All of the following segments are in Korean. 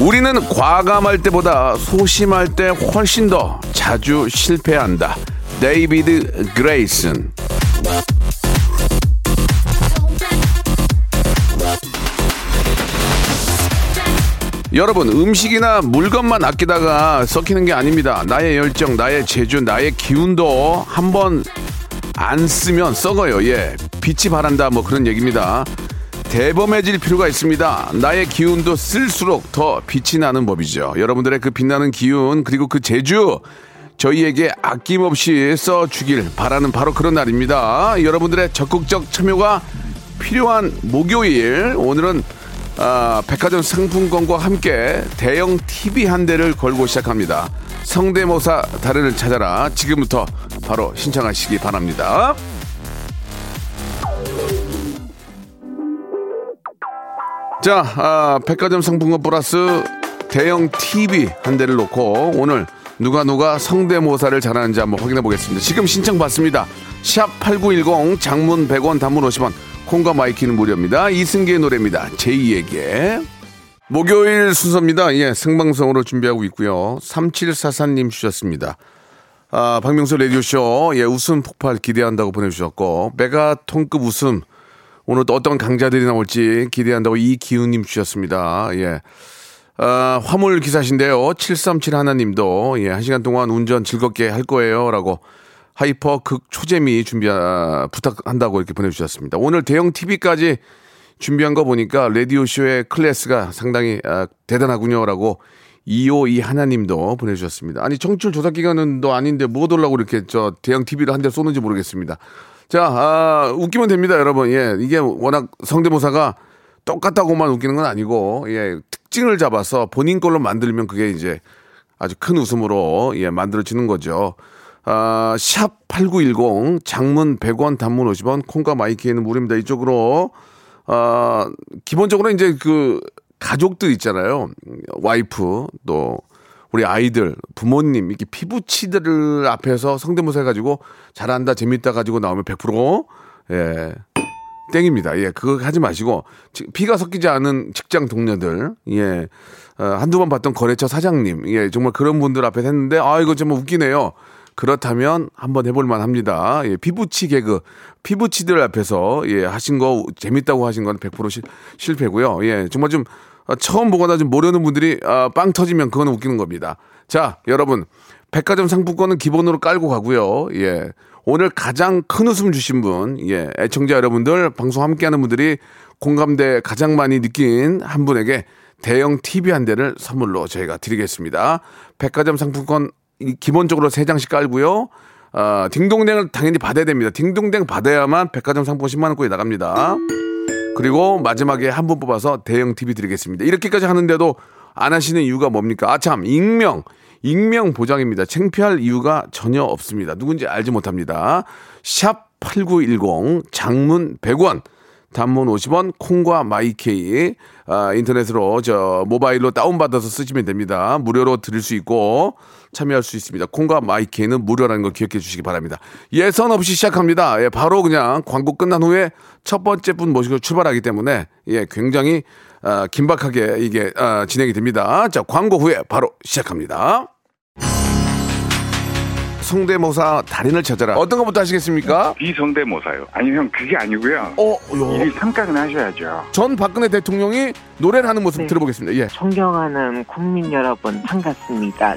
우리는 과감할 때보다 소심할 때 훨씬 더 자주 실패한다. 데이비드 그레이슨. 여러분 음식이나 물건만 아끼다가 썩히는 게 아닙니다. 나의 열정, 나의 재주, 나의 기운도 한번 안 쓰면 썩어요. 예, 빛이 바란다 뭐 그런 얘기입니다. 대범해질 필요가 있습니다. 나의 기운도 쓸수록 더 빛이 나는 법이죠. 여러분들의 그 빛나는 기운 그리고 그 재주 저희에게 아낌없이 써주길 바라는 바로 그런 날입니다. 여러분들의 적극적 참여가 필요한 목요일 오늘은 아, 백화점 상품권과 함께 대형 TV 한 대를 걸고 시작합니다. 성대모사 달인을 찾아라 지금부터 바로 신청하시기 바랍니다. 자, 아, 백화점 상품권 플러스 대형 TV 한 대를 놓고 오늘 누가 누가 성대모사를 잘하는지 한번 확인해 보겠습니다. 지금 신청 받습니다. 샵 8910 장문 100원 단문 50원 콩과 마이케이는 무료입니다. 이승기의 노래입니다. 제2에게 목요일 순서입니다. 예, 생방송으로 준비하고 있고요. 3744님 주셨습니다. 아, 박명수 라디오쇼, 예, 웃음 폭발 기대한다고 보내주셨고, 메가톤급 웃음, 오늘 또 어떤 강자들이 나올지 기대한다고 이기훈님 주셨습니다. 예. 아, 화물 기사신데요. 737 하나님도, 예, 한 시간 동안 운전 즐겁게 할 거예요. 라고 hyper 극초재미 준비, 아, 부탁한다고 이렇게 보내주셨습니다. 오늘 대형 TV까지 준비한 거 보니까 라디오 쇼의 클래스가 상당히 아, 대단하군요. 라고 252 하나님도 보내주셨습니다. 아니, 청취율 조사 기간도 아닌데 뭐 돌라고 이렇게 저 대형 TV를 한 대 쏘는지 모르겠습니다. 자, 아, 웃기면 됩니다, 여러분. 예, 이게 워낙 성대모사가 똑같다고만 웃기는 건 아니고, 예, 특징을 잡아서 본인 걸로 만들면 그게 이제 아주 큰 웃음으로, 예, 만들어지는 거죠. 아, 샵 8910, 장문 100원, 단문 50원, 콩과 마이키에는 무료입니다. 이쪽으로, 아, 기본적으로 이제 그 가족들 있잖아요. 와이프, 또, 우리 아이들, 부모님, 이렇게 피부치들 앞에서 성대모사 해가지고 잘한다, 재밌다 가지고 나오면 100% 예. 땡입니다. 예, 그거 하지 마시고, 지- 피가 섞이지 않은 직장 동료들, 예, 어, 한두 번 봤던 거래처 사장님, 예, 정말 그런 분들 앞에 했는데, 아, 이거 정말 웃기네요. 그렇다면 한번 해볼만 합니다. 예, 피부치 개그, 피부치들 앞에서, 예, 하신 거, 재밌다고 하신 건 100% 실, 실패고요. 예, 정말 좀, 아, 처음 보거나 좀 모르는 분들이 아, 빵 터지면 그건 웃기는 겁니다. 자, 여러분. 백화점 상품권은 기본으로 깔고 가고요. 예. 오늘 가장 큰 웃음 주신 분, 예. 애청자 여러분들, 방송 함께 하는 분들이 공감대 가장 많이 느낀 한 분에게 대형 TV 한 대를 선물로 저희가 드리겠습니다. 백화점 상품권 이- 기본적으로 세 장씩 깔고요. 아, 딩동댕을 당연히 받아야 됩니다. 딩동댕 받아야만 백화점 상품권 10만원권이 나갑니다. 그리고 마지막에 한 분 뽑아서 대형 TV 드리겠습니다. 이렇게까지 하는데도 안 하시는 이유가 뭡니까? 아, 참, 익명. 익명 보장입니다. 창피할 이유가 전혀 없습니다. 누군지 알지 못합니다. 샵 8910, 장문 100원, 단문 50원, 콩과 마이케이, 아, 인터넷으로, 저, 모바일로 다운받아서 쓰시면 됩니다. 무료로 드릴 수 있고, 참여할 수 있습니다. 콩과 마이케이는 무료라는 걸 기억해 주시기 바랍니다. 예선 없이 시작합니다. 예, 바로 그냥 광고 끝난 후에 첫 번째 분 모시고 출발하기 때문에, 예, 굉장히, 아, 긴박하게 이게, 아, 진행이 됩니다. 자, 광고 후에 바로 시작합니다. 성대모사 달인을 찾아라. 어떤 것부터 하시겠습니까? 비성대모사요. 아니 형 그게 아니고요. 어, 요. 일일 삼각은 하셔야죠. 전 박근혜 대통령이 노래를 하는 모습 네. 들어보겠습니다. 예. 존경하는 국민 여러분 반갑습니다.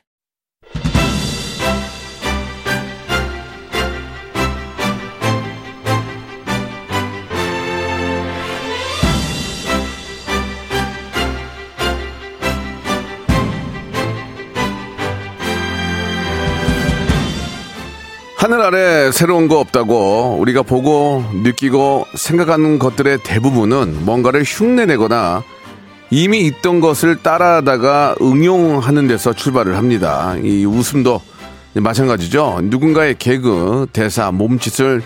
하늘 아래 새로운 거 없다고 우리가 보고 느끼고 생각하는 것들의 대부분은 뭔가를 흉내내거나 이미 있던 것을 따라하다가 응용하는 데서 출발을 합니다. 이 웃음도 마찬가지죠. 누군가의 개그, 대사, 몸짓을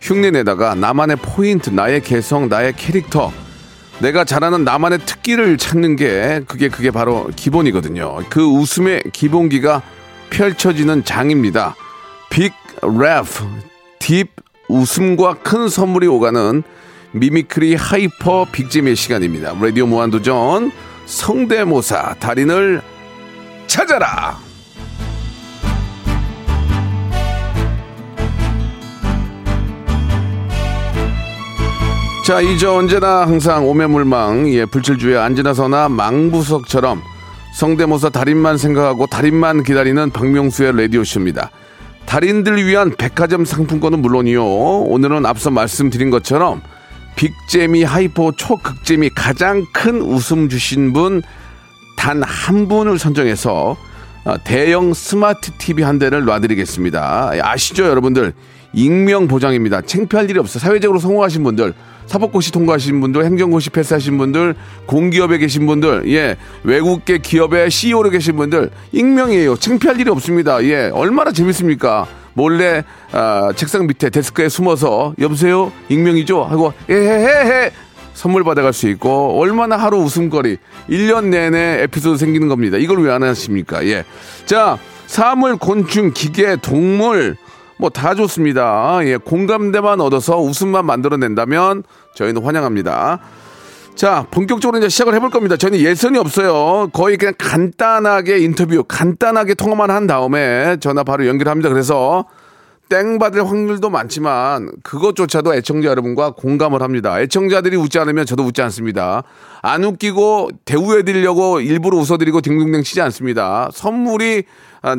흉내내다가 나만의 포인트, 나의 개성, 나의 캐릭터, 내가 잘하는 나만의 특기를 찾는 게 그게 그게 바로 기본이거든요. 그 웃음의 기본기가 펼쳐지는 장입니다. big laugh, big 웃음과 큰 선물이 오가는 mimicry hyper big잼의 시간입니다. 라디오 무한도전 성대모사 달인을 찾아라. 자, 이제 언제나 항상 오매불망, 예, 불철주야 앉으나 서나 망부석처럼 성대모사 달인만 생각하고 달인만 기다리는 박명수의 라디오쇼입니다. 달인들 위한 백화점 상품권은 물론이요. 오늘은 앞서 말씀드린 것처럼 big재미 hyper 초극재미 가장 큰 웃음 주신 분 단 한 분을 선정해서 어, 대형 스마트 TV 한 대를 놔드리겠습니다. 아시죠, 여러분들? 익명 보장입니다. 창피할 일이 없어. 사회적으로 성공하신 분들, 사법고시 통과하신 분들, 행정고시 패스하신 분들, 공기업에 계신 분들, 예, 외국계 기업의 CEO로 계신 분들, 익명이에요. 창피할 일이 없습니다. 예, 얼마나 재밌습니까? 몰래 아, 책상 밑에 데스크에 숨어서 여보세요, 익명이죠? 하고 에헤헤헤 선물 받아갈 수 있고 얼마나 하루 웃음거리 1년 내내 에피소드 생기는 겁니다. 이걸 왜 안 하십니까? 예. 자, 사물, 곤충, 기계, 동물 뭐 다 좋습니다. 예, 공감대만 얻어서 웃음만 만들어낸다면 저희는 환영합니다. 자, 본격적으로 이제 시작을 해볼 겁니다. 저희는 예선이 없어요. 거의 그냥 간단하게 인터뷰, 간단하게 통화만 한 다음에 전화 바로 연결합니다. 그래서 땡 받을 확률도 많지만 그것조차도 애청자 여러분과 공감을 합니다. 애청자들이 웃지 않으면 저도 웃지 않습니다. 안 웃기고 대우해드리려고 일부러 웃어드리고 딩동댕 치지 않습니다. 선물이 아,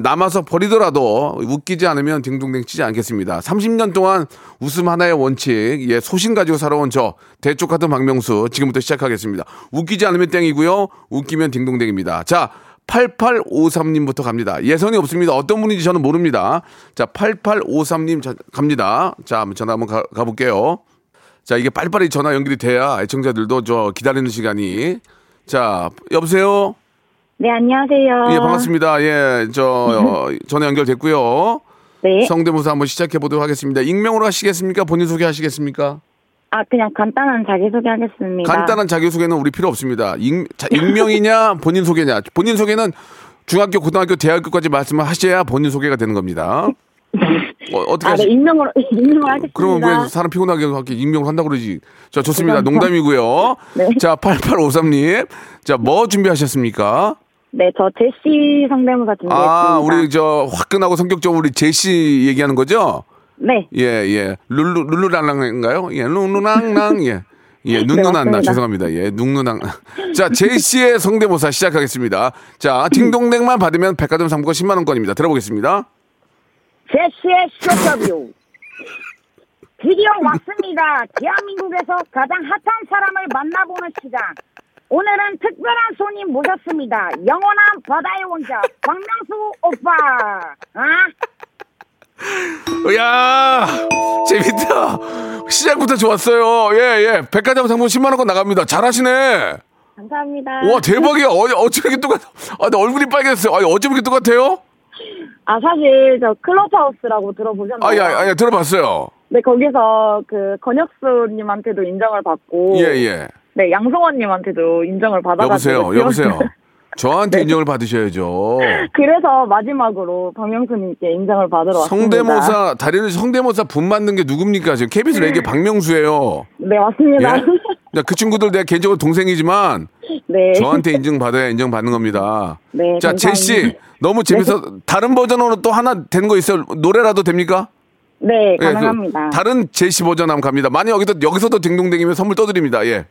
남아서 버리더라도 웃기지 않으면 딩동댕 치지 않겠습니다. 30년 동안 웃음 하나의 원칙, 예, 소신 가지고 살아온 저 대쪽 같은 박명수 지금부터 시작하겠습니다. 웃기지 않으면 땡이고요. 웃기면 딩동댕입니다. 자, 8853님부터 갑니다. 예선이 없습니다. 어떤 분인지 저는 모릅니다. 자, 8853님 자, 갑니다. 자, 한번 전화 한번 가, 가볼게요. 자, 이게 빨리빨리 전화 연결이 돼야 애청자들도 저 기다리는 시간이. 자, 여보세요? 네, 안녕하세요. 예, 반갑습니다. 예, 저, 어, 전화 연결됐고요. 네. 성대모사 한번 시작해 보도록 하겠습니다. 익명으로 하시겠습니까? 본인 소개 하시겠습니까? 아, 그냥 간단한 자기소개 하겠습니다. 간단한 자기소개는 우리 필요 없습니다. 익, 자, 익명이냐, 본인 소개냐. 본인 소개는 중학교, 고등학교, 대학교까지 말씀을 하셔야 본인 소개가 되는 겁니다. 어, 어떻게 아, 네, 하시... 익명으로, 익명으로 하겠습니다. 그러면 왜 사람 피곤하게 하게 익명을 한다고 그러지? 자, 좋습니다. 농담이고요. 네. 자, 8853님. 자, 뭐 준비하셨습니까? 네, 저 제시 성대모사 준비했습니다. 아, 우리 저 화끈하고 성격적으로 우리 제시 얘기하는 거죠? 네. 예, 예. 룰루, 룰루랑랑인가요? 예, 룰루랑랑, 예. 예, 눈누난나. 맞습니다. 죄송합니다. 예, 눈누랑. 자, 제시의 성대모사 시작하겠습니다. 자, 딩동댕만 받으면 백화점 상품권 10만 원권입니다. 들어보겠습니다. 제시의 쇼터뷰. 드디어 왔습니다. 대한민국에서 가장 핫한 사람을 만나보는 시간. 오늘은 특별한 손님 모셨습니다. 영원한 바다의 원자, 박명수 오빠. 아? 야 재밌다. 시작부터 좋았어요. 예, 예. 백화점 상품 10만 원권 나갑니다. 잘하시네. 감사합니다. 와, 대박이야. 어, 어쩜 이렇게 똑같아. 아, 나 얼굴이 빨개졌어요. 아니, 어쩜 이렇게 똑같아요? 아, 사실 저 클럽하우스라고 들어보셨나요? 아, 야, 아, 야, 들어봤어요. 네, 거기서 그 건혁수님한테도 인정을 받고. 예, 예. 네, 양성원님한테도 인정을 받아가지고. 여보세요, 여보세요. 저한테 인정을 받으셔야죠. 그래서 마지막으로 박명수님께 인정을 받으러 왔습니다. 성대모사, 다리는 성대모사 분 만든 게 누굽니까? 지금 KBS 레이디 박명수예요. 네, 맞습니다. 예? 야, 그 친구들 내가 개인적으로 동생이지만 네. 저한테 인정받아야 인정 받는 겁니다. 네, 자. 제시 너무 재밌어. 다른 버전으로 또 하나 되는 거 있어요? 노래라도 됩니까? 네, 예, 그 가능합니다. 다른 제시 버전 한번 갑니다. 만약 여기서 여기서도 딩동댕이면 선물 떠드립니다. 예.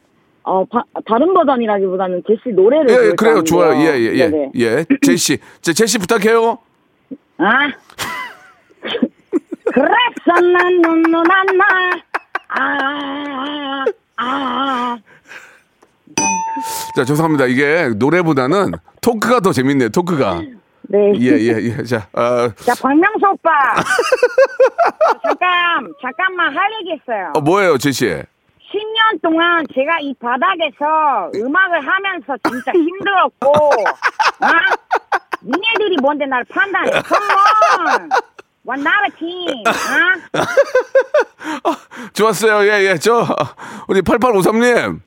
어, 바- 다른 버전이라기보다는 제시 노래를 예, 부를 그래요. 줄 좋아요. 예. 예, 예. 네네. 예. 제시. 제 제시 부탁해요. 아. 그랬어 난 눈누난 날. 아, 아. 자, 죄송합니다. 이게 노래보다는 토크가 더 재밌네요. 토크가. 네. 예, 예, 예. 자, 아, 자, 박명수 오빠. 잠깐, 잠깐만 할 얘기 있어요. 어, 뭐예요, 제시? 10년 동안 제가 이 바닥에서 음악을 하면서 진짜 힘들었고, 어? 니네들이 뭔데 날 판단해. 컴온! A team, 어? 좋았어요. 예, 예. 저, 우리 8853님.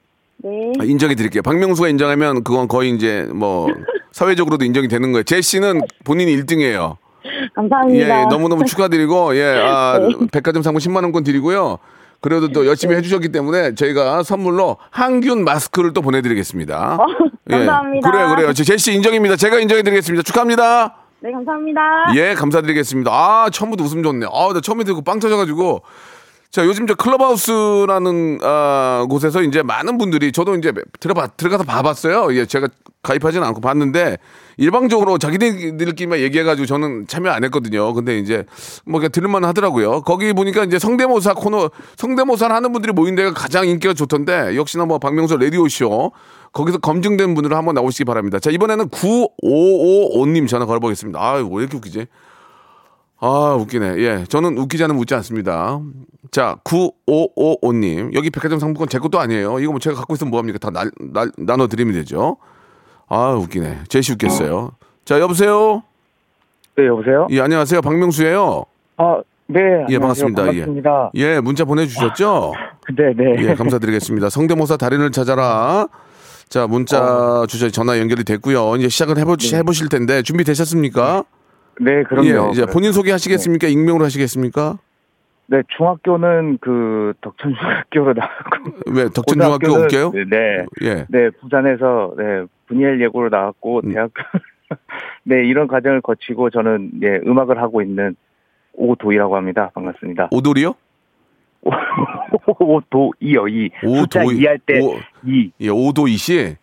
네. 아, 인정해 드릴게요. 박명수가 인정하면 그건 거의 이제 뭐 사회적으로도 인정이 되는 거예요. 제시는 본인이 1등이에요. 예, 감사합니다. 예, 너무너무 축하드리고, 예, 아, 네. 백화점 상품 10만원권 드리고요. 그래도 또 열심히 해주셨기 때문에 저희가 선물로 항균 마스크를 또 보내드리겠습니다. 어, 감사합니다. 예, 그래요, 그래요. 제- 제시 인정입니다. 제가 인정해드리겠습니다. 축하합니다. 네, 감사합니다. 예, 감사드리겠습니다. 아, 처음부터 웃음 좋네. 아, 나 처음에 듣고 빵 터져가지고. 자, 요즘 저 클럽하우스라는 아, 곳에서 이제 많은 분들이 저도 이제 들어봐 들어가서 봐봤어요. 예, 제가 가입하지는 않고 봤는데 일방적으로 자기들끼리만 얘기해가지고 저는 참여 안 했거든요. 근데 이제 뭐 들을만 하더라고요. 거기 보니까 이제 성대모사 코너 성대모사를 하는 분들이 모인 데가 가장 인기가 좋던데 역시나 뭐 박명수 라디오 쇼 거기서 검증된 분으로 한번 나오시기 바랍니다. 자, 이번에는 9555님 전화 걸어보겠습니다. 아, 왜 이렇게 웃기지? 아, 웃기네. 예. 저는 웃기지 않으면 웃지 않습니다. 자, 9555님. 여기 백화점 상품권 제 것도 아니에요. 이거 뭐 제가 갖고 있으면 뭐합니까? 다 날, 날, 나눠드리면 되죠. 아, 웃기네. 제시 웃겠어요. 자, 여보세요? 네, 여보세요? 예, 안녕하세요. 박명수예요 아, 네. 예, 안녕하세요. 반갑습니다. 반갑습니다. 예. 예, 문자 보내주셨죠? 네, 네. 예, 감사드리겠습니다. 성대모사 달인을 찾아라. 자, 문자 주셔 전화 연결이 됐고요. 이제 시작을 해보, 해보실 텐데 준비되셨습니까? 네, 그럼요. 예, 이제 본인 소개하시겠습니까? 익명으로 하시겠습니까? 네, 중학교는 그 덕천 중학교로 나왔고. 왜 덕천중학교 올게요? 네, 네. 예. 네, 부산에서 네, 분이엘 예고로 나왔고 음. 대학교 네, 이런 과정을 거치고 저는 예, 음악을 하고 있는 오도이라고 합니다. 반갑습니다. 오돌이요? 오도이요, 이. 오도이. 2할 때 오- 2. 예, 오도이 씨.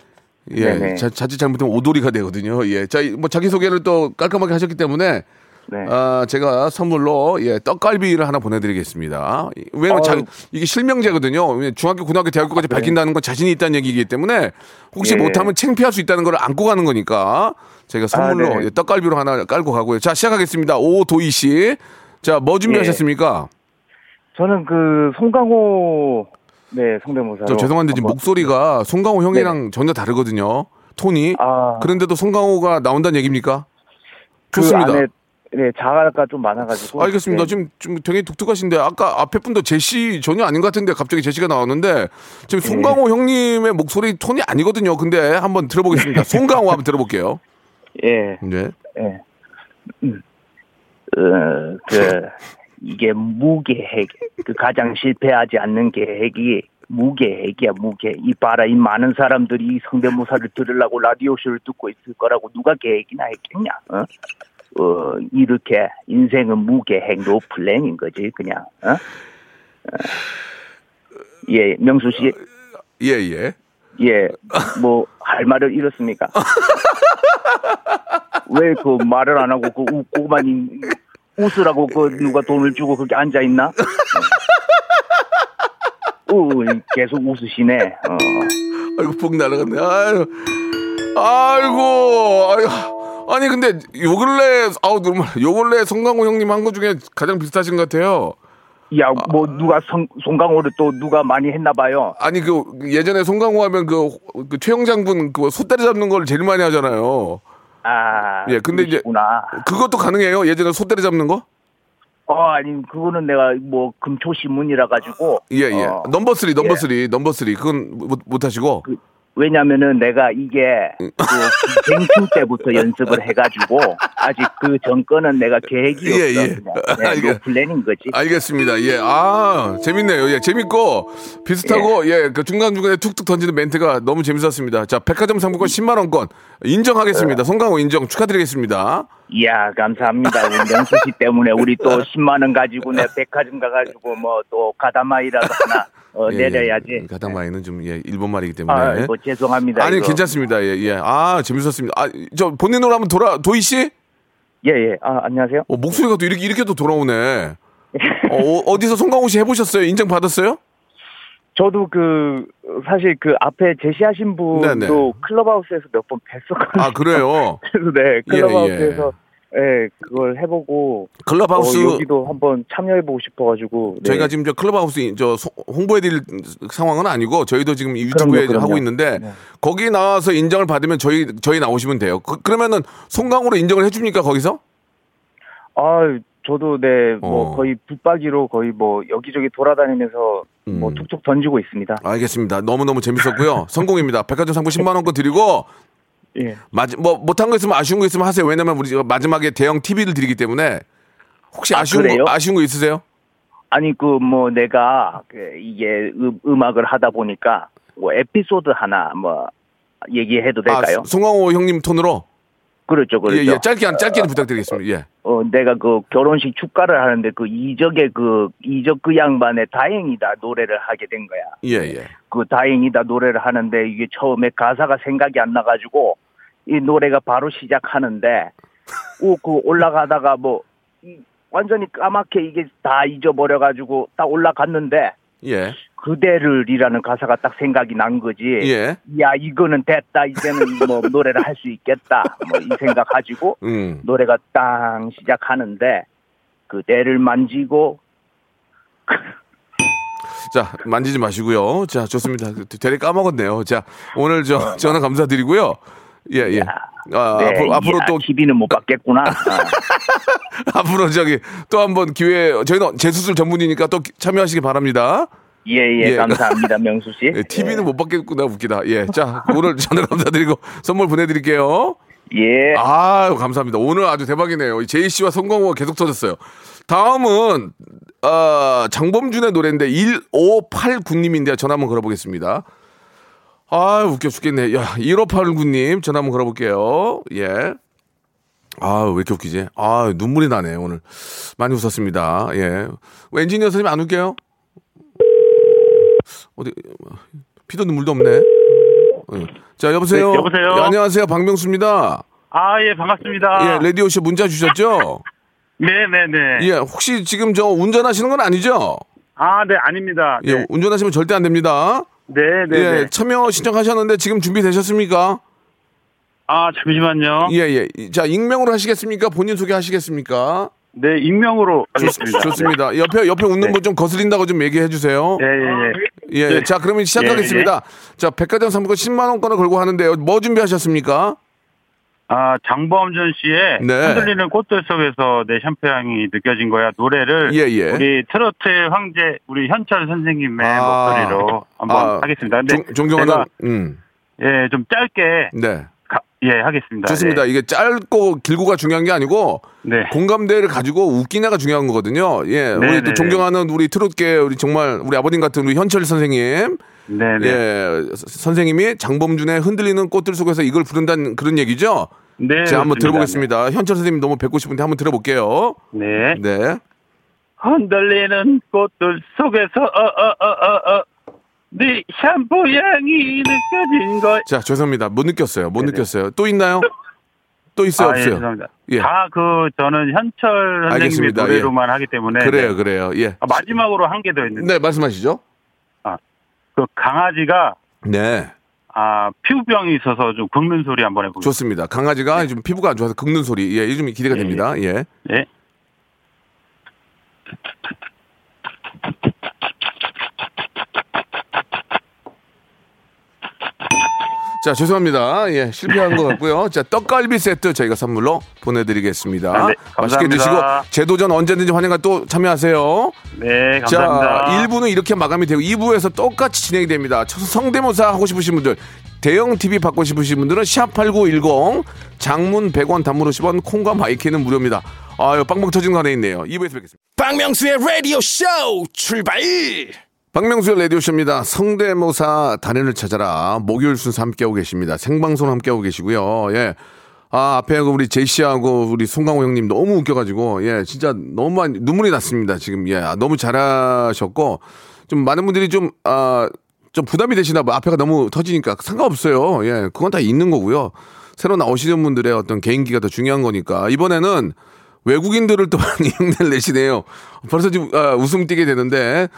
예, 네네. 자, 자칫 잘못하면 오돌이가 되거든요. 예, 자, 뭐 자기 소개를 또 깔끔하게 하셨기 때문에 네. 아, 제가 선물로 예, 떡갈비를 하나 보내드리겠습니다. 왜냐면 자, 어우. 이게 실명제거든요. 중학교, 고등학교, 대학교까지 밝힌다는 건 자신이 있다는 얘기이기 때문에 혹시 예. 못하면 창피할 수 있다는 걸 안고 가는 거니까 제가 선물로 네. 예, 떡갈비로 하나 깔고 가고요. 자, 시작하겠습니다. 오도희 씨. 자, 뭐 준비하셨습니까? 저는 그 송강호 네, 성대모사로 저 죄송한데 지금 목소리가 송강호 형이랑 전혀 다르거든요. 톤이. 아, 그런데도 송강호가 나온다는 얘기입니까? 그 좋습니다. 안에 네, 자아가 좀 많아가지고 알겠습니다. 네. 지금 좀 되게 독특하신데 아까 앞에 분도 제시 전혀 아닌 것 같은데 갑자기 제시가 나왔는데 지금 네. 송강호 형님의 목소리 톤이 아니거든요. 근데 한번 들어보겠습니다. 송강호 한번 들어볼게요. 예, 네. 예. 음. 어, 그 이게 무계획 그 가장 실패하지 않는 계획이 무계획이야 무계 이 봐라 이 많은 사람들이 이 성대모사를 들으려고 라디오 쇼를 듣고 있을 거라고 누가 계획이나 했겠냐 어? 어 이렇게 인생은 무계획 노플랜인 거지 그냥 어? 어. 예 명수 씨 예, 예. 예, 뭐, 할 말을 잃었습니까? 왜 그 말을 안 하고 그 웃고만, 이- 웃으라고 그 누가 돈을 주고 그렇게 앉아 있나? 어, 계속 웃으시네. 어. 아이고, 복 날아갔네. 아유. 아이고. 아이고. 아니, 근데 요 근래, 아우, normal. 요 근래 송강호 형님 한 거 중에 가장 비슷하신 것 같아요. 야, 뭐, 누가 성, 송강호를 또 누가 많이 했나 봐요. 아니, 그, 예전에 송강호 하면 그, 그 최영 장군 그 소다리 잡는 걸 제일 많이 하잖아요. 아, 예, 근데 이제- 그러시구나. 그것도 가능해요? 예전에 소 때려 잡는 거? 어, 아니, 그거는 내가 뭐 금초신문이라 가지고. 예, 예. 어, 넘버 쓰리, 넘버 예. 쓰리, 넘버 쓰리. 그건 못, 못 하시고. 그, 왜냐면은 내가 이게 음. 그 갱충 때부터 연습을 해가지고 아직 그 전거는 내가 계획이 예, 없어. 예. 그냥. 아, 네, 노 플래닝 거지. 알겠습니다. 예. 아, 재밌네요. 예, 재밌고 비슷하고 예, 그 중간 중간에 툭툭 던지는 멘트가 너무 재밌었습니다. 자, 백화점 상품권 10만 원권 인정하겠습니다. 송강호 인정 축하드리겠습니다. 이야, 감사합니다. 우리 명수 씨 때문에 우리 또 10만 원 가지고 내 백화점 가가지고 뭐 또 가다마이라도 하나 어, 예, 내려야지. 예. 가당마이는 좀 예, 일본 말이기 때문에. 아, 뭐 죄송합니다. 아니, 이거. 괜찮습니다. 예, 예. 아, 재밌었습니다. 아, 저 본인으로 한번 돌아 도희 씨? 예, 예. 아, 안녕하세요. 어, 목소리가 또 이렇게 이렇게 또 돌아오네. 어, 어디서 송강호 씨 해보셨어요? 인정 받았어요? 저도 그 사실 그 앞에 제시하신 분도 네네. 클럽하우스에서 몇 번 뵀었거든요. 아, 그래요? 그래서 네, 클럽하우스에서 예, 그걸 해보고 클럽하우스 어, 여기도 한번 참여해보고 싶어가지고 네. 저희가 지금 저 클럽하우스 이- 저 소- 홍보해드릴 상황은 아니고 저희도 지금 유튜브에 그럼요, 하고 그럼요. 있는데 네. 거기 나와서 인정을 받으면 저희 저희 나오시면 돼요. 그, 그러면은 송강호로 인정을 해줍니까 거기서? 아 저도 네 뭐 어. 거의 붙박이로 거의 뭐 여기저기 돌아다니면서 뭐 음. 툭툭 던지고 있습니다. 알겠습니다. 너무 너무 재밌었고요. 성공입니다. 백화점 상품 10만 원권 드리고 예. 마지, 뭐 못한 거 있으면 아쉬운 거 있으면 하세요. 왜냐면 우리 마지막에 대형 TV를 드리기 때문에 혹시 아, 아쉬운 그래요? 거 아쉬운 거 있으세요? 아니 그 뭐 내가 그 이게 음, 음악을 하다 보니까 뭐 에피소드 하나 뭐 얘기해도 될까요? 아, 송강호 형님 톤으로 그렇죠, 그렇죠. 예, 예, 짧게 한 짧게 부탁드리겠습니다. 예. 어, 내가 그 결혼식 축가를 하는데 그 이적의 그 이적 그 양반의 다행이다 노래를 하게 된 거야. 예, 예. 그 다행이다 노래를 하는데 이게 처음에 가사가 생각이 안 나가지고 이 노래가 바로 시작하는데 오그 올라가다가 뭐 이, 완전히 까맣게 이게 다 잊어버려가지고 딱 올라갔는데 예. 그대를이라는 가사가 딱 생각이 난 거지. 예. 야 이거는 됐다 이제는 뭐 노래를 할 수 있겠다 뭐 이 생각 가지고 음. 노래가 땅 시작하는데 그대를 만지고 자, 만지지 마시고요. 자, 좋습니다. 되레 까먹었네요. 자, 오늘 저 전화 감사드리고요. 예, 예. 아, 네, 앞으로, 앞으로 야, 또 TV는 못 받겠구나. 아, 앞으로 저기 또 한번 기회 저희는 재수술 전문이니까 또 참여하시기 바랍니다. 예, 예, 예. 감사합니다, 명수 씨. 예, TV는 못 받겠구나 웃기다. 예. 자, 오늘 전화 감사드리고 선물 보내 드릴게요. 예. 아, 감사합니다. 오늘 아주 대박이네요. 제이 씨와 성광호가 계속 터졌어요. 다음은 어, 장범준의 노래인데 1589님인데 전화 한번 걸어보겠습니다. 아, 웃겨 죽겠네. 야, 1589님 전화 한번 걸어볼게요. 예. 아, 왜 이렇게 웃기지? 아, 눈물이 나네, 오늘. 많이 웃었습니다. 예. 엔지니어 선생님 안 웃겨요? 어디, 피도 눈물도 없네. 예. 자, 여보세요? 네, 여보세요? 예, 안녕하세요. 박명수입니다. 아, 예, 반갑습니다. 예, 레디오쇼 문자 주셨죠? 네네네. 예, 혹시 지금 저 운전하시는 건 아니죠? 아, 네, 아닙니다. 예, 운전하시면 절대 안 됩니다. 네네네. 예, 참여 신청하셨는데 지금 준비되셨습니까? 아, 잠시만요. 예, 예. 자, 익명으로 하시겠습니까? 본인 소개하시겠습니까? 네, 익명으로 하겠습니다. 좋습니다. 옆에 옆에 웃는 네. 분좀 거슬린다고 좀 얘기해 주세요. 네, 예, 예. 예, 네. 자, 그러면 시작하겠습니다. 자, 백화점 상품권 10만 원권을 걸고 하는데요. 뭐 준비하셨습니까? 아, 장범준 씨의 네. 흔들리는 꽃들 속에서 내 샴푸향이 느껴진 거야 노래를 예, 예. 우리 트로트의 황제 우리 현철 선생님의 아. 목소리로 한번 아, 하겠습니다. 근데 종- 존경하는 제가 음. 예, 좀 짧게 네. 가- 예, 하겠습니다. 좋습니다. 예. 이게 짧고 길고가 중요한 게 아니고 네. 공감대를 가지고 웃기냐가 중요한 거거든요. 예, 우리 네, 또 네. 존경하는 우리 트롯계 우리 정말 우리 아버님 같은 우리 현철 선생님, 네, 네. 예, 서- 선생님이 장범준의 흔들리는 꽃들 속에서 이걸 부른다는 그런 얘기죠. 네. 자, 한번. 들어보겠습니다. 현철 선생님 너무 뵙고 싶은데 한번 들어볼게요. 네. 네. 흔들리는 꽃들 속에서 어어어어어 네 샴푸 향이 느껴진 거. 자, 죄송합니다. 못 느꼈어요. 못 느꼈어요. 또 있나요? 또 있어요, 아, 예, 없어요? 죄송합니다. 예. 다그 저는 현철 선생님의 알겠습니다. 노래로만 하기 때문에 그래요, 네. 그래요. 예. 아, 마지막으로 한 개 더 있는데 네, 말씀하시죠. 그 강아지가 네. 아 피부병이 있어서 좀 긁는 소리 한번 해보겠습니다. 좋습니다. 강아지가 좀 피부가 안 좋아서 긁는 소리. 예, 좀 기대가 네. 예, 됩니다. 예. 예. 자, 죄송합니다. 예, 실패한 것 같고요. 자, 떡갈비 세트 저희가 선물로 보내드리겠습니다. 네, 맛있게 감사합니다. 드시고 재도전 언제든지 환영과 또 참여하세요. 네, 자, 감사합니다. 1부는 이렇게 마감이 되고 2부에서 똑같이 진행이 됩니다. 첫 성대모사 하고 싶으신 분들, 대형 TV 받고 싶으신 분들은 샵8910 장문 100원 단문 50원 콩과 마이케이는 무료입니다. 아유, 빵빵 터지는 거 하나 있네요. 2부에서 뵙겠습니다. 박명수의 라디오 쇼 출발 박명수의 라디오쇼입니다. 성대모사 단연을 찾아라. 목요일 순서 함께하고 계십니다. 생방송 함께하고 계시고요. 예. 아, 앞에 그 우리 제이씨하고 우리 송강호 형님 너무 웃겨가지고, 예, 진짜 너무 많이, 눈물이 났습니다. 지금, 예. 아, 너무 잘하셨고, 좀 많은 분들이 좀, 아, 좀 부담이 되시나 봐. 앞에가 너무 터지니까 상관없어요. 예. 그건 다 있는 거고요. 새로 나오시는 분들의 어떤 개인기가 더 중요한 거니까. 이번에는 외국인들을 또 많이 흉내를 내시네요. 벌써 지금 아, 웃음 띄게 되는데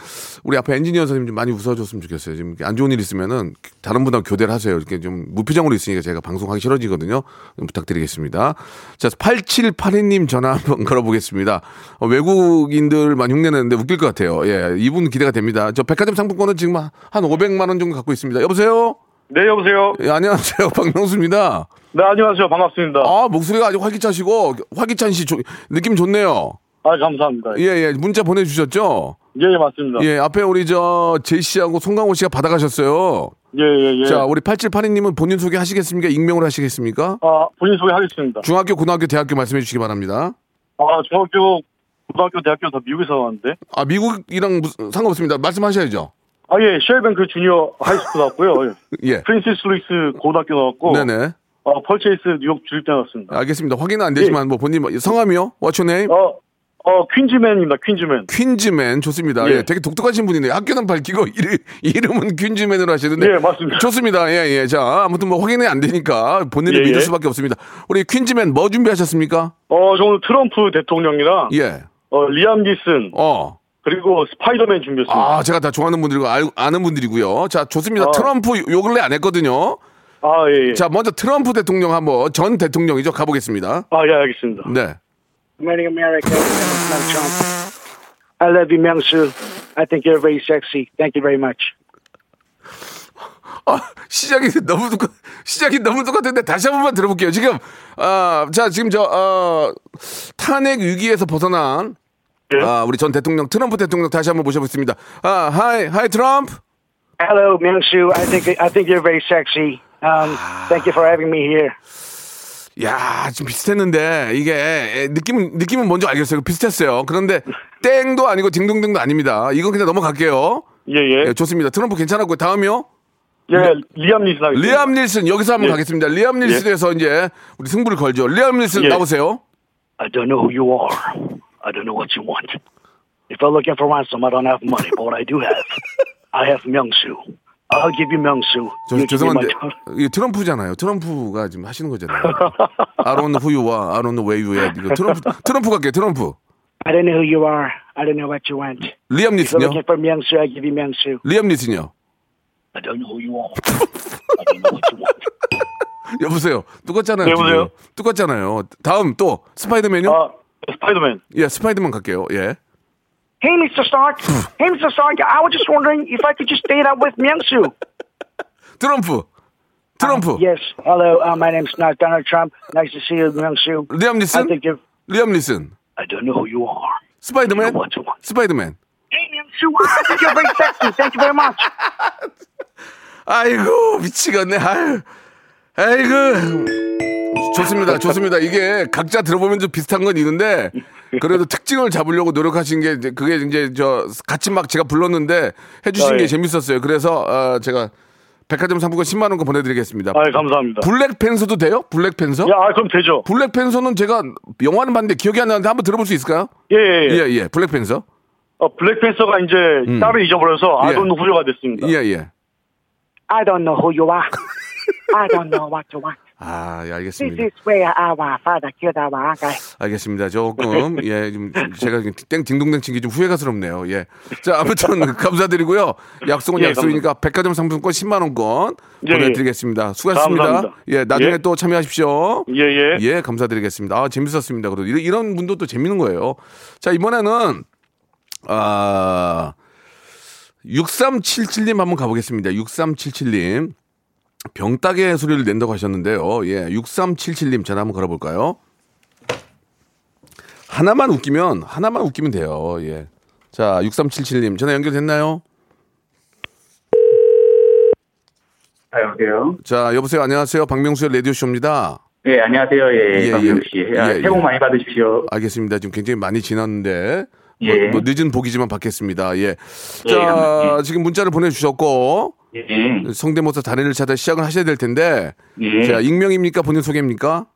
우리 앞에 엔지니어 선생님 좀 많이 웃어줬으면 좋겠어요. 지금 안 좋은 일 있으면은 다른 분하고 교대를 하세요. 이렇게 좀 무표정으로 있으니까 제가 방송하기 싫어지거든요. 좀 부탁드리겠습니다. 자, 8782님 전화 한번 걸어보겠습니다. 어, 외국인들만 흉내내는데 웃길 것 같아요. 예, 이분 기대가 됩니다. 저 백화점 상품권은 지금 한 500만 원 정도 갖고 있습니다. 여보세요? 네, 여보세요. 예, 안녕하세요. 박명수입니다. 네, 안녕하세요. 반갑습니다. 아, 목소리가 아주 활기차시고 활기찬 씨 조- 느낌 좋네요. 아, 감사합니다. 예, 예. 문자 보내주셨죠? 예, 예, 맞습니다. 예, 앞에 우리 저 제이씨하고 송강호 씨가 받아가셨어요. 예, 예, 예. 자, 우리 8782님은 본인 소개 하시겠습니까? 익명으로 하시겠습니까? 아, 본인 소개 하겠습니다. 중학교, 고등학교, 대학교 말씀해 주시기 바랍니다. 아, 중학교, 고등학교, 대학교 다 미국에서 나왔는데. 아, 미국이랑 무슨, 상관없습니다. 말씀하셔야죠. 아, 예, Shell Bank Junior High School 나왔고요. 예. 예. Francis Lewis 고등학교 나왔고. 네네. 어, Purchase 뉴욕 주립대 나왔습니다. 알겠습니다. 확인은 안 되지만 뭐 본인 뭐- 성함이요? What's your name? 어, 어, 퀸즈맨입니다, 퀸즈맨. 퀸즈맨 좋습니다. 예. 예. 되게 독특하신 분이네요. 학교는 밝히고 이름, 이름은 퀸즈맨으로 하시는데 예, 맞습니다. 좋습니다. 예, 예. 자, 아무튼 뭐 확인이 안 되니까 본인을 예, 믿을 예. 수밖에 없습니다. 우리 퀸즈맨 뭐 준비하셨습니까? 어, 저 오늘 트럼프 대통령이랑, 예. 어, 리암 니슨, 어. 그리고 스파이더맨 준비했습니다. 아, 제가 다 좋아하는 분들이고 알, 아는 분들이고요. 자, 좋습니다. 아. 트럼프 요 근래 안 했거든요. 아, 예, 예. 자, 먼저 트럼프 대통령 한번 전 대통령이죠. 가보겠습니다. 아, 예, 알겠습니다. 네. Make America, Donald Trump. I love you, Myung-soo. I think you're very sexy. Thank you very much. 아, 시작이 너무 똑같, 시작이 너무 똑같은데 다시 한 번만 들어볼게요. 지금, 아, 자, 지금 저, 어, 탄핵 위기에서 벗어난, 예. 아, 우리 전 대통령, 트럼프 대통령 다시 한번 모셔보겠습니다. 아, hi, hi, 트럼프. Hello, Myung-soo. I think I think you're very sexy. Um, thank you for having me here. 야, 좀 비슷했는데, 이게, 에, 느낌은, 느낌은 뭔지 알겠어요. 비슷했어요. 그런데, 땡도 아니고 딩동댕도 아닙니다. 이건 그냥 넘어갈게요. 예, 예. 예, 좋습니다. 트럼프 괜찮았고요. 다음이요. 예, 리암 하겠습니다. 리암 닐슨, 여기서 한번 예. 가겠습니다. 리암 닐슨에서 이제, 우리 승부를 걸죠. 리암 닐슨 예. 나오세요. I don't know who you are. I don't know what you want. If you're looking for ransom, I don't have money, but what I do have, I have Myung-soo. I'll give you Myung-soo. 저, You my 죄송한데. 이게 트럼프잖아요. 트럼프가 지금 하시는 거잖아요. 아론 후유와 아론 웨이유야. 이거 트럼프, 트럼프 갈게요. 트럼프. I don't know who you are. I don't know what you want. 리암 If you're looking for Myung-soo, I give you Myung-soo. 리암 닐슨요? I don't know who you are. I don't know what you want. 여보세요. 똑같잖아요. 네, 여보세요? 똑같잖아요. 다음 또 스파이더맨요? 아, 스파이더맨. 예, 스파이더맨 갈게요. 예. Hey, Mr. Stark. hey, Mr. Stark. I was just wondering if I could just date out with Myung-soo. 트럼프. 트럼프. Yes. Hello. Uh, my name's not Donald Trump. Nice to see you, Myung-soo. 리암 I 닐슨? think you're. 리암 닐슨. I don't know who you are. 스파이더맨? 스파이더맨. Hey, Myung-soo. I think you're very sexy. Thank you very much. 아이고 미치겠네. 아유. 아이고. 좋습니다. 좋습니다. 이게 각자 들어보면 좀 비슷한 건 있는데 그래도 특징을 잡으려고 노력하신 게 이제 그게 이제 저 같이 막 제가 불렀는데 해주신 아, 게 예. 재밌었어요. 그래서 어, 제가 백화점 상품권 10만 원권 보내드리겠습니다. 아, 감사합니다. 블랙 팬서도 돼요? 블랙 팬서? 야, 아, 그럼 되죠. 블랙 팬서는 제가 영화는 봤는데 기억이 안 나는데 한번 들어볼 수 있을까요? 예, 예, 예. 예, 예. 블랙 팬서. 어, 블랙 팬서가 이제 딸을 잊어버려서 예. 아돈 후조가 됐습니다. 예, 예. I don't know who you are. I don't know what you want. 아, 예, 알겠습니다. is where our father killed our uncle. 알겠습니다. 조금 예, 좀 제가 땡 딩동댕 친게 좀 후회가스럽네요. 예. 자, 아무튼 감사드리고요. 약속은 예, 약속이니까 백화점 상품권 10만 원권 예, 보내드리겠습니다. 수고하셨습니다. 감사합니다. 예, 나중에 예. 또 참여하십시오. 예, 예. 예, 감사드리겠습니다. 아, 재밌었습니다. 그래도 이런, 이런 분도 또 재밌는 거예요. 자, 이번에는 아 6377님 한번 가보겠습니다. 6377님. 병따개 소리를 낸다고 하셨는데요. 예, 6377님 전화 한번 걸어볼까요? 하나만 웃기면, 하나만 웃기면 돼요. 예. 자, 6377님 전화 연결됐나요? 아, 여보세요? 자, 여보세요. 안녕하세요. 박명수의 라디오쇼입니다. 예, 안녕하세요. 예, 예, 박명수 예. 씨. 아, 예, 새해 복 예. 많이 받으십시오. 알겠습니다. 지금 굉장히 많이 지났는데. 뭐, 예. 뭐 늦은 복이지만 받겠습니다. 예. 예, 자, 감사합니다. 지금 문자를 보내주셨고, 예, 성대모사 단회를 찾아 시작을 하셔야 될 텐데, 예. 자, 익명입니까? 본인 소개입니까?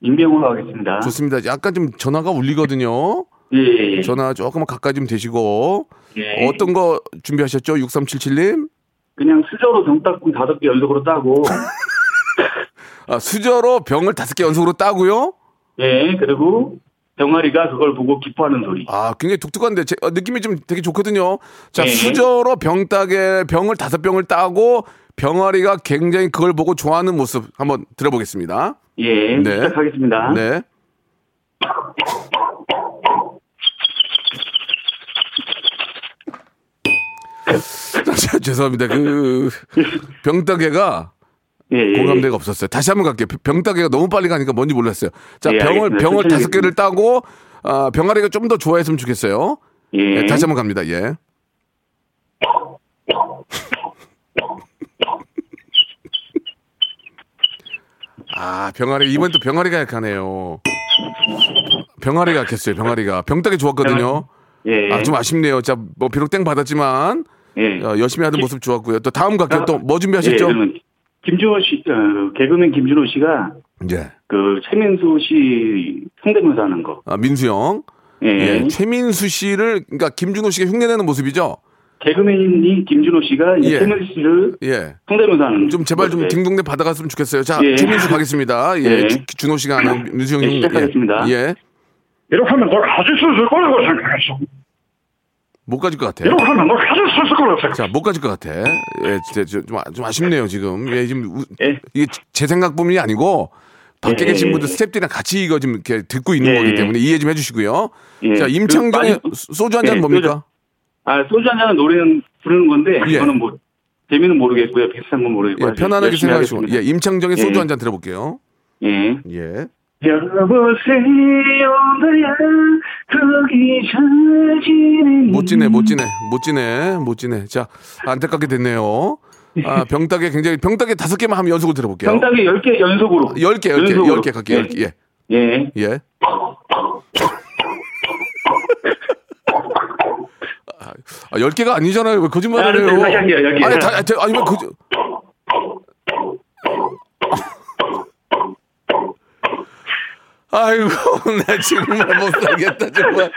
임명으로 하겠습니다. 좋습니다. 약간 좀 전화가 울리거든요. 예, 예, 예. 전화 조금만 가까이 좀 되시고, 예. 어떤 거 준비하셨죠? 6377님? 그냥 수저로 병 닦고 다섯 개 연속으로 따고, 아, 수저로 병을 다섯 개 연속으로 따고요? 예, 그리고 병아리가 그걸 보고 기뻐하는 소리. 아, 굉장히 독특한데, 제, 어, 느낌이 좀 되게 좋거든요. 자, 예. 수저로 병 따게, 병을 다섯 병을 따고, 병아리가 굉장히 그걸 보고 좋아하는 모습 한번 들어보겠습니다. 예, 네. 시작하겠습니다. 네. 자, 죄송합니다. 그, 병따개가 예, 예. 공감대가 없었어요. 다시 한번 갈게요. 병따개가 너무 빨리 가니까 뭔지 몰랐어요. 자, 예, 병을. 병을 다섯 개를 따고, 아, 병아리가 좀 더 좋아했으면 좋겠어요. 예. 네, 다시 한번 갑니다. 예. 아, 병아리, 이번 또 병아리가 약하네요. 병아리가 약했어요, 병아리가. 병따개 좋았거든요. 예. 아, 좀 아쉽네요. 자, 뭐, 비록 땡 받았지만, 예. 어, 열심히 하는 모습 좋았고요. 또 다음 갈게요. 또뭐 예, 준비하셨죠? 그러면 김준호 씨, 어, 개그맨 김준호 씨가 예. 그 최민수 씨 성대모사 하는 거. 아, 민수 형. 예. 예. 최민수 씨를, 그러니까 김준호 씨가 흉내내는 모습이죠? 개그맨이 김준호 씨가 이 예. 최민수 씨를 예. 성대모사 하는 좀 제발 좀. 딩동댕 받아갔으면 좋겠어요. 자, 예. 최민수 가겠습니다. 예. 예. 주- 준호 씨가 하는 민수 형님. 예, 시작하겠습니다. 예. 예. 이렇게 하면 너 가질 수 있을 거라고 생각했어. 못 가질 것 같아. 하면 너 가질 수 있을 거라고 생각했어. 자, 못 가질 것 같아. 예, 진짜 좀, 좀, 아- 좀 아쉽네요, 지금. 예, 지금, 우- 예. 이게 제 생각뿐만이 아니고, 밖에 예, 계신 예, 분들 예. 스탭들이랑 같이 이거 지금 이렇게 듣고 있는 예, 거기 예. 때문에 이해 좀 해주시고요. 예. 자, 그 임창정의 많이- 소주 한 잔 예, 뭡니까? 아, 소주 한 잔은 노래는 부르는 건데, 예. 이거는 뭐, 재미는 모르겠고요. 비슷한 건 모르겠고. 예, 편안하게 열심히 생각하시고. 예, 하겠습니다. 임창정의 소주 예. 한 잔 들어볼게요. 예. 예. 여보세요, 나야, 거기 잘 지내니. 못 지내, 못 지내, 못 지내, 못 지내. 자, 안타깝게 됐네요. 아, 병따개 굉장히, 병따개 다섯 개만 하면 연속으로 들어볼게요. 병따기 10개 연속으로. 열 개, 열 개, 연속으로. 열개 갈게요. 열 개. 예. 예. 예. 아, 열 개가 아니잖아요. 왜 거짓말을 아, 해요? 다시 할게요, 열 개. 아니, 다, 다, 아니, 왜 거짓. 아이고, 나 정말 못 살겠다, 정말.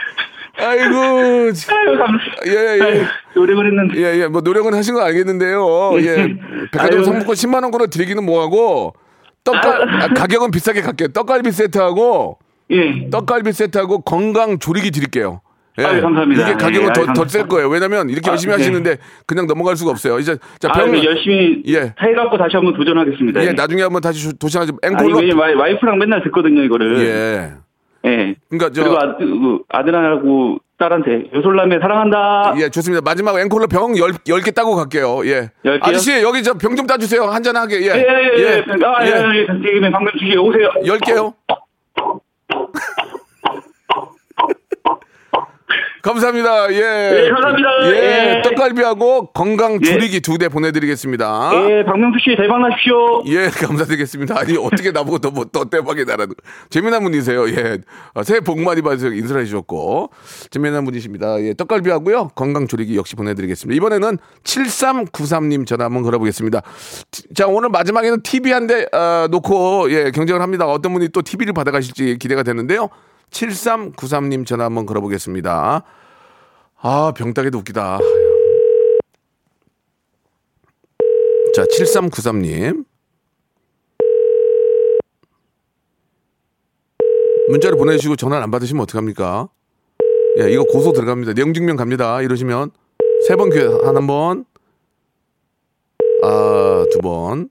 아이고, 참. 아유, 감 예, 예. 노력을 했는데. 예, 예, 뭐 노력은 하신 건 알겠는데요. 예. 백화점 아유. 상품권 10만 원권을 드리기는 뭐 하고 떡갈 아, 가격은 비싸게 갈게요. 떡갈비 세트하고 예. 떡갈비 세트하고 건강 조리기 드릴게요. 예. 아유, 감사합니다. 이게 가격은 예, 더 아유, 더셀 거예요. 왜냐면 이렇게 아, 열심히 네. 하시는데 그냥 넘어갈 수가 없어요. 이제 자, 아, 병 네, 열심히 예. 해 갖고 다시 한번 도전하겠습니다. 예, 나중에 한번 다시. 아니, 앵콜로 왜냐면 와이- 와이프랑 맨날 듣거든요, 이거를. 예. 예. 그러니까 저 그리고 아, 그 아들하고 딸한테 요솔남에 사랑한다. 예, 좋습니다. 마지막 앵콜로 병 열, 열개 따고 갈게요. 예. 열 개요? 아저씨, 여기 저 병 좀 따주세요. 한잔 하게. 예. 예, 예, 예. 아, 예, 예. 예. 방금 주시 오세요. 열 개요. 감사합니다. 예. 예, 감사합니다. 예. 예. 떡갈비하고 건강 조리기 두대 보내드리겠습니다. 예, 박명수 씨 대박 나십시오. 예, 감사드리겠습니다. 아니, 어떻게 나보고 또, 뭐, 또 대박이 나라는. 재미난 분이세요. 예. 어, 새해 복 많이 받으세요. 인사를 해주셨고. 재미난 분이십니다. 예, 떡갈비하고요. 건강 조리기 역시 보내드리겠습니다. 이번에는 7393님 전화 한번 걸어보겠습니다. 자, 오늘 마지막에는 TV 한 대, 어, 놓고, 예, 경쟁을 합니다. 어떤 분이 또 TV를 받아가실지 기대가 되는데요. 7393님 전화 한번 걸어보겠습니다. 아, 병따개도 웃기다. 자, 7393님. 문자를 보내주시고 전화를 안 받으시면 어떡합니까? 예, 이거 고소 들어갑니다. 내용 증명 갑니다. 이러시면 세 번 기회 한 한 번. 아, 두 번.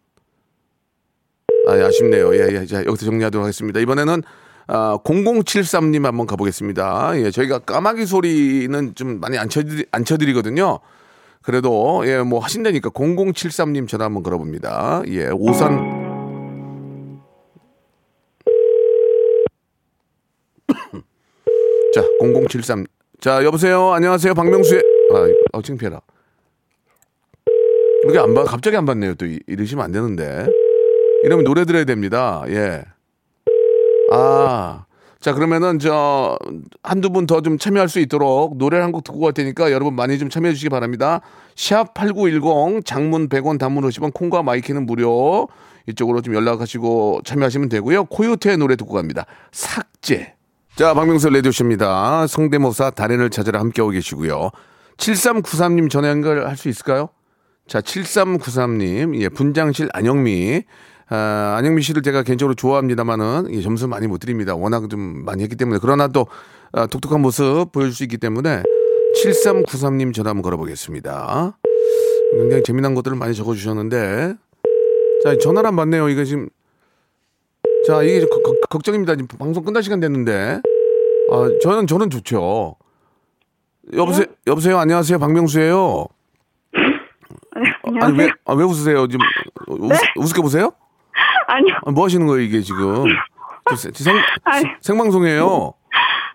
아, 예, 아쉽네요. 예, 예. 자, 여기서 정리하도록 하겠습니다. 이번에는 아, 0073님 한번 가보겠습니다. 예, 저희가 까마귀 소리는 좀 많이 안, 쳐드리, 안 쳐드리거든요. 그래도 예 뭐 하신다니까 0073님 전화 한번 걸어봅니다. 예 오산 자 0073. 자 여보세요. 안녕하세요. 박명수의 아 어, 창피해라. 이게 안 받, 갑자기 안 받네요. 또 이- 이러시면 안 되는데. 이러면 노래 들어야 됩니다. 예. 아. 자, 그러면은 저 한두 분 더 좀 참여할 수 있도록 노래 한 곡 듣고 갈 테니까 여러분 많이 좀 참여해 주시기 바랍니다. 샵 8910 장문 100원 단문 50원 콩과 마이키는 무료. 이쪽으로 좀 연락하시고 참여하시면 되고요. 코요태의 노래 듣고 갑니다. 삭제. 자, 박명수 레디오쇼입니다. 성대모사 달인을 찾으러 함께하고 계시고요. 7393님 전화 연결할 수 있을까요? 자, 7393님, 예, 분장실 안영미. 아, 안영미 씨를 제가 개인적으로 좋아합니다만은 예, 점수 많이 못 드립니다. 워낙 좀 많이 했기 때문에. 그러나 또 아, 독특한 모습 보여줄 수 있기 때문에 7393님 전화 한번 걸어보겠습니다. 굉장히 재미난 것들을 많이 적어주셨는데. 자, 전화를 안 받네요. 이거 지금. 자, 이게 좀 걱- 걱- 걱정입니다. 지금 방송 끝날 시간 됐는데. 아, 저는, 저는 좋죠. 여보세요, 여보세요, 안녕하세요. 박명수예요 아니 왜, 아, 왜 웃으세요? 지금 웃, 우습게 보세요? 아니요. 아, 뭐 하시는 거예요 이게 지금? 생, 아니. 생방송이에요.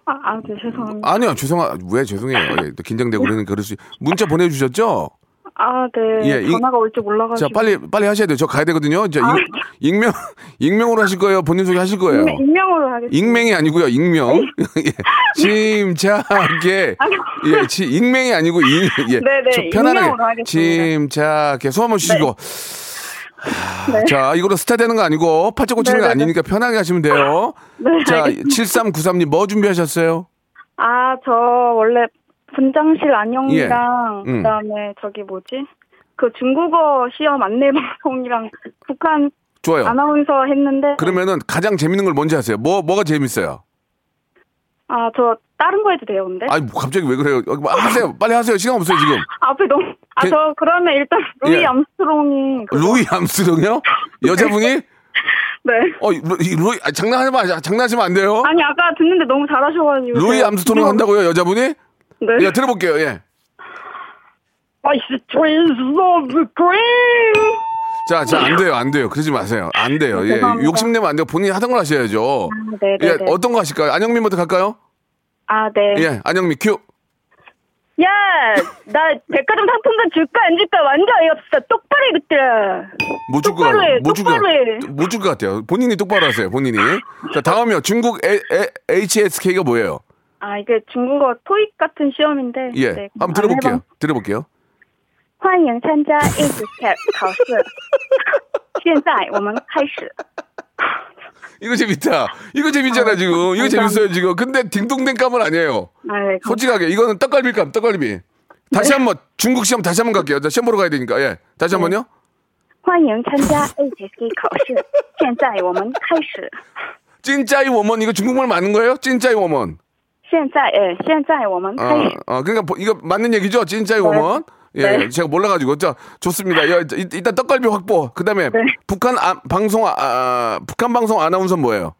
아, 아, 네, 죄송합니다. 아니요, 죄송하, 왜 죄송해요. 예, 또 긴장되고 그러는 그럴 수. 문자 보내주셨죠? 아, 네. 예, 이- 전화가 올 줄 몰라가지고. 자, 빨리 빨리 하셔야 돼요. 저 가야 되거든요. 자, 익, 익명 익명으로 하실 거예요. 본인 소개 하실 거예요. 익명, 익명 으로 하겠습니다. 익명이 아니고요, 익명. 예, 침착하게. 예, 지, 익명이 아니고, 이, 예. 네네, 좀 편안하게. 익명으로 하겠습니다. 침착하게. 소음 한번 쉬시고. 네. 자, 이거로 스타 되는 거 아니고, 팔짝 고치는 거 네네네. 아니니까 편하게 하시면 돼요. 네, 자, 알겠습니다. 7393님 뭐 준비하셨어요? 아, 저 원래 분장실 안녕이랑 예. 음. 그다음에 저기 뭐지? 그 중국어 시험 안내 방송이랑 북한 좋아요. 아나운서 했는데 그러면은 가장 재밌는 걸 뭔지 아세요? 뭐, 뭐가 재밌어요? 아, 저 다른 거 해도 돼요, 근데? 아니, 뭐 갑자기 왜 그래요? 뭐 하세요. 빨리 하세요. 시간 없어요, 지금. 앞에 너무 아, 그- 저 그러면 일단 루이 예. 암스트롱이 그- 루이 암스트롱이요? 여자분이? 네. 어, 루- 이 루이, 아, 장난하지 마, 장난하시면 안 돼요. 아니 아까 듣는데 너무 잘하셔가지고 루이 암스트롱 한다고요, 여자분이? 네. 예, 들어볼게요, 예. I see trees of green. 자, 자, 안 돼요, 안 돼요. 그러지 마세요. 안 돼요. 예. 죄송합니다. 욕심내면 안 돼요. 본인이 하던 걸 하셔야죠. 네, 네, 예, 네. 어떤 거 하실까요? 안영민부터 갈까요? 아, 네. 예, 안영민 큐. 야, 나 백화점 상품권 줄까 안 줄까 완전 어이없어. 똑바로 해겠더라. 못 줄 것 똑바로 해, 같아요. 못줄 것, 똑바로 해. 못줄 것 같아요. 본인이 똑바로 하세요, 본인이. 자, 다음이요. 중국 에, 에, HSK가 뭐예요? 아, 이게 중국어 토익 같은 시험인데. 예. 네, 한번 들어볼게요. 들어볼게요. 欢迎参加 HSK 考试。现在我们开始。 이거 재밌다. 이거 재밌잖아, 지금. 이거 재밌어요, 지금. 근데 딩동댕 감은 아니에요. 아, 네, 솔직하게. 이거는 떡갈비 감, 떡갈비. 다시 한 번, 중국 시험 다시 한 번 갈게요. 자, 시험 보러 가야 되니까. 예. 다시 한 번요. 欢迎参加 HSK 考试。现在我们开始。 찐짜이 워먼, 이거 중국말 맞는 거예요? 찐짜이 워먼. 现在哎，现在我们开 어, 始。 어, 그러니까 보- 이거 맞는 얘기죠? 찐짜이 워먼. 예, 네. 제가 몰라가지고. 자, 좋습니다. 야, 이- 일단 떡갈비 확보. 그 다음에 네. 북한 아, 방송, 아, 아, 북한 방송 아나운서 뭐예요?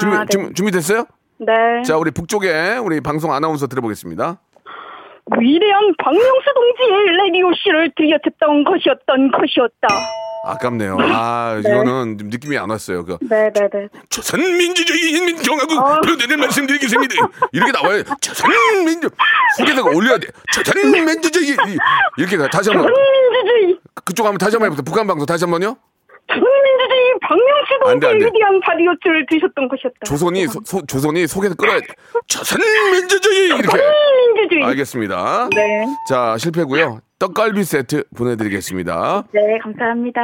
준비, 아, 네. 준- 준비됐어요? 네. 자, 우리 북쪽에 우리 방송 아나운서 들어보겠습니다. 위대한 박명수 동지의 라디오쇼를 들려 듣던 것이었던 것이었다. 아깝네요. 아, 네. 이거는 좀 느낌이 안 왔어요. 그 네네네. 조선민주주의 인민共和국 어. 표대를 말씀드리겠습니다. 이렇게 나와요. 조선민주 후계자가 올려야 돼. 조선민주주의 이- 이렇게 가. 다시 한번 조선민주주의, 그쪽 한번 다시 한번 해보세요. 북한 방송 다시 한번요. 조선민주주의 박명수 안 돼, 안 동지의 돼. 위대한 라디오쇼를 들으셨던 것이었다. 조선이 소, 소- 조선이 속에서 끌어야 돼. 조선민주주의 이렇게. 조선민주주의. 알겠습니다. 네. 자 실패고요. 떡갈비 세트 보내드리겠습니다. 네, 감사합니다.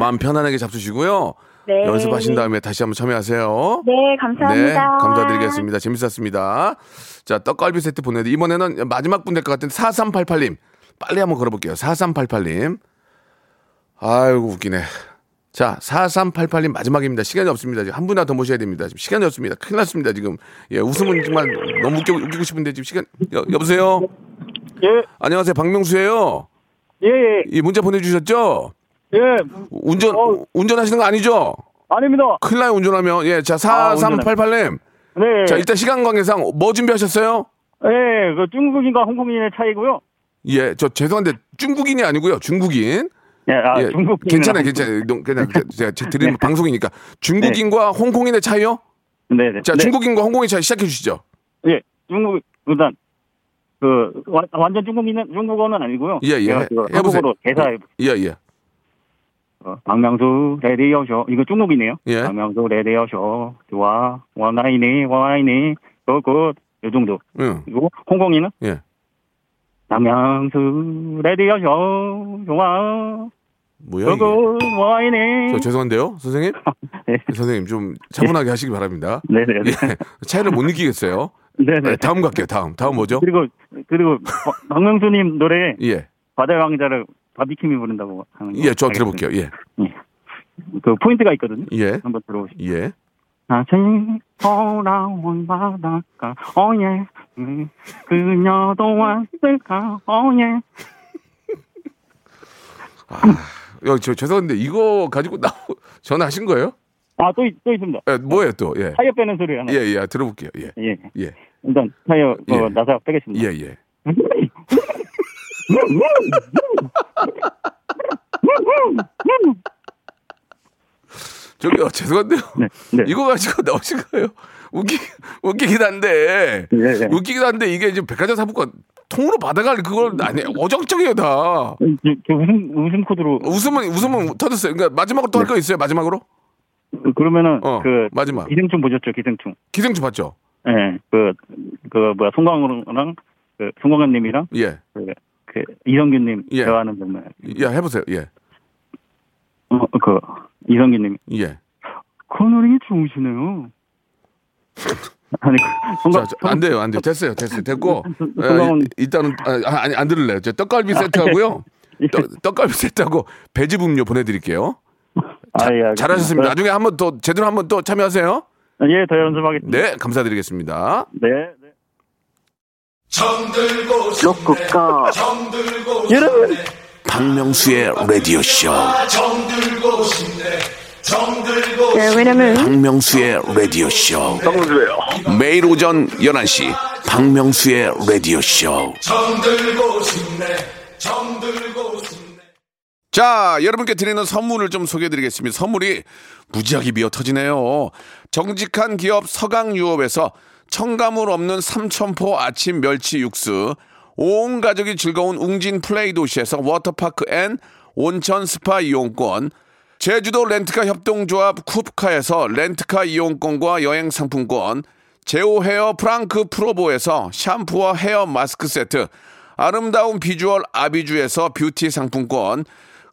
마음 편안하게 잡수시고요. 네. 연습하신 다음에 다시 한번 참여하세요. 네, 감사합니다. 네, 감사드리겠습니다. 재밌었습니다. 자, 떡갈비 세트 보내드 이번에는 마지막 분 될 것 같은 4388님. 빨리 한번 걸어볼게요. 4388님. 아이고, 웃기네. 자, 4388님 마지막입니다. 시간이 없습니다. 지금 한 분이나 더 모셔야 됩니다. 지금 시간이 없습니다. 큰일 났습니다. 지금. 예, 웃음은 정말 너무 웃겨, 웃기고 싶은데 지금 시간, 여, 여보세요? 예, 안녕하세요. 박명수예요 예, 예, 이 문자 보내주셨죠? 예. 운전, 운전하시는 거 아니죠? 아닙니다. 큰일 나요, 운전하면. 예, 자, 아, 4388님. 네. 자, 일단 시간 관계상 뭐 준비하셨어요? 예, 그 중국인과 홍콩인의 차이고요. 예, 저 죄송한데 중국인이 아니고요. 중국인. 예, 아, 괜찮아요, 아니고. 괜찮아요. 농- 그냥 제가 제- 드리는 방송이니까 중국인과 홍콩인의 차이요? 네, 네. 자, 네. 중국인과 홍콩의 차이 시작해 주시죠. 예, 중국 일단 그 와- 완전 중국인은 중국어는 아니고요. 예, 예. 해- 그거 해보세요. 한국어로 대사해 예, 예. 어, 박명수 레디오쇼 이거 중국이네요. 예. 박명수 레디오쇼 좋아 원라인이 원라인이 good good 요 정도. 응. 그리고 홍콩인은 예. 박명수 레디오쇼 좋아 뭐야? good good 원라인이 저 죄송한데요, 선생님. 선생님 좀 차분하게 하시기 바랍니다. 네. 네 네. 예. 차이를 못 느끼겠어요. 네네. 다음 갈게요. 다음. 다음 뭐죠? 그리고 그리고 박- 박명수님 노래 예. 바다의 왕자를 바비킴이 부른다고 하는 거. 예, 저. 들어볼게요. 예. 그 포인트가 있거든요. 예. 한번 들어보시죠. 예. 다시 돌아온 바닷가 oh yeah 음, 그녀도 왔을까 오예 여, 저 죄송한데 이거 가지고 나 전화하신 거예요? 아 또 또 있습니다. 예, 뭐예요 또? 예. 타이어 빼는 소리 하나. 예, 예. 들어볼게요. 예. 예. 예. 일단 타이어 예. 어, 나사 빼겠습니다. 예, 예. 저기요, 죄송한데요. 네, 이거 가지고 나오신 거예요? 웃기, 웃기긴 한데. 예, 웃기긴 한데, 이게 지금 백화점 상품권 통으로 받아갈 그걸 아니, 어정쩡해요, 다. 저, 저 웃음 웃음 코드로 웃음은, 웃음은 터졌어요. 그러니까 마지막으로 또 할 거 있어요, 마지막으로? 그러면은 어, 그 마지막. 기생충 보셨죠 기생충? 기생충 봤죠? 예. 그그 뭐야 송강호랑 그 송강호님이랑 예. 그, 그 이성균님 예. 대화하는 장면. 야, 해보세요. 예. 어, 그 이성균님 예. 코너링이 좋으시네요. 아니 그 자, 자, 안 돼요, 안 돼요. 됐어요, 됐어요. 됐고. 에, 일단은, 아, 아니, 안 들을래요. 저 떡갈비 세트하고요. 떡, 떡갈비 세트하고 배즙 음료 보내드릴게요. 아, 예, 알겠습니다. 잘하셨습니다. 나중에 한번 또, 제대로 한번 또 참여하세요. 예, 더 연습하겠습니다. 네, 감사드리겠습니다. 네. 로쿠꺼 여러분 박명수의 라디오쇼. 네, 왜냐면 박명수의 라디오쇼. 매일 오전 11시. 박명수의 라디오 쇼. 자, 여러분께 드리는 선물을 좀 소개해 드리겠습니다. 선물이 무지하게 미어 터지네요. 정직한 기업 서강유업에서 첨가물 없는 삼천포 아침 멸치 육수, 온 가족이 즐거운 웅진 플레이 도시에서 워터파크 and 온천 스파 이용권, 제주도 렌트카 협동조합 쿱카에서 렌트카 이용권과 여행 상품권, 제오 헤어 프랑크 프로보에서 샴푸와 헤어 마스크 세트, 아름다운 비주얼 아비주에서 뷰티 상품권,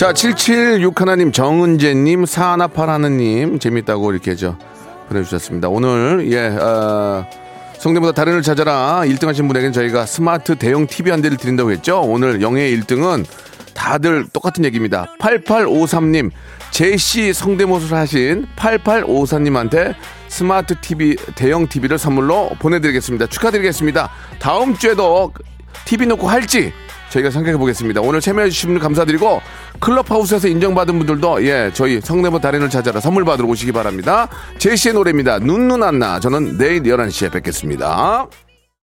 자, 776 하나님, 정은재님, 사나팔하느님, 재밌다고 이렇게 저 보내주셨습니다. 오늘, 예, 어, 성대보다 다른 을 찾아라 1등 하신 분에게는 저희가 스마트 대형 TV 한 대를 드린다고 했죠. 오늘 영예 1등은 다들 똑같은 얘기입니다. 8853님, 제시 성대모사를 하신 8854님한테 스마트 TV, 대형 TV를 선물로 보내드리겠습니다. 축하드리겠습니다. 다음 주에도 TV 놓고 할지 저희가 생각해 보겠습니다. 오늘 참여해 주신 분 감사드리고 클럽하우스에서 인정받은 분들도 예 저희 성대모 달인을 찾아라 선물 받으러 오시기 바랍니다. 제시의 노래입니다. 눈눈 안나 저는 내일 11시에 뵙겠습니다.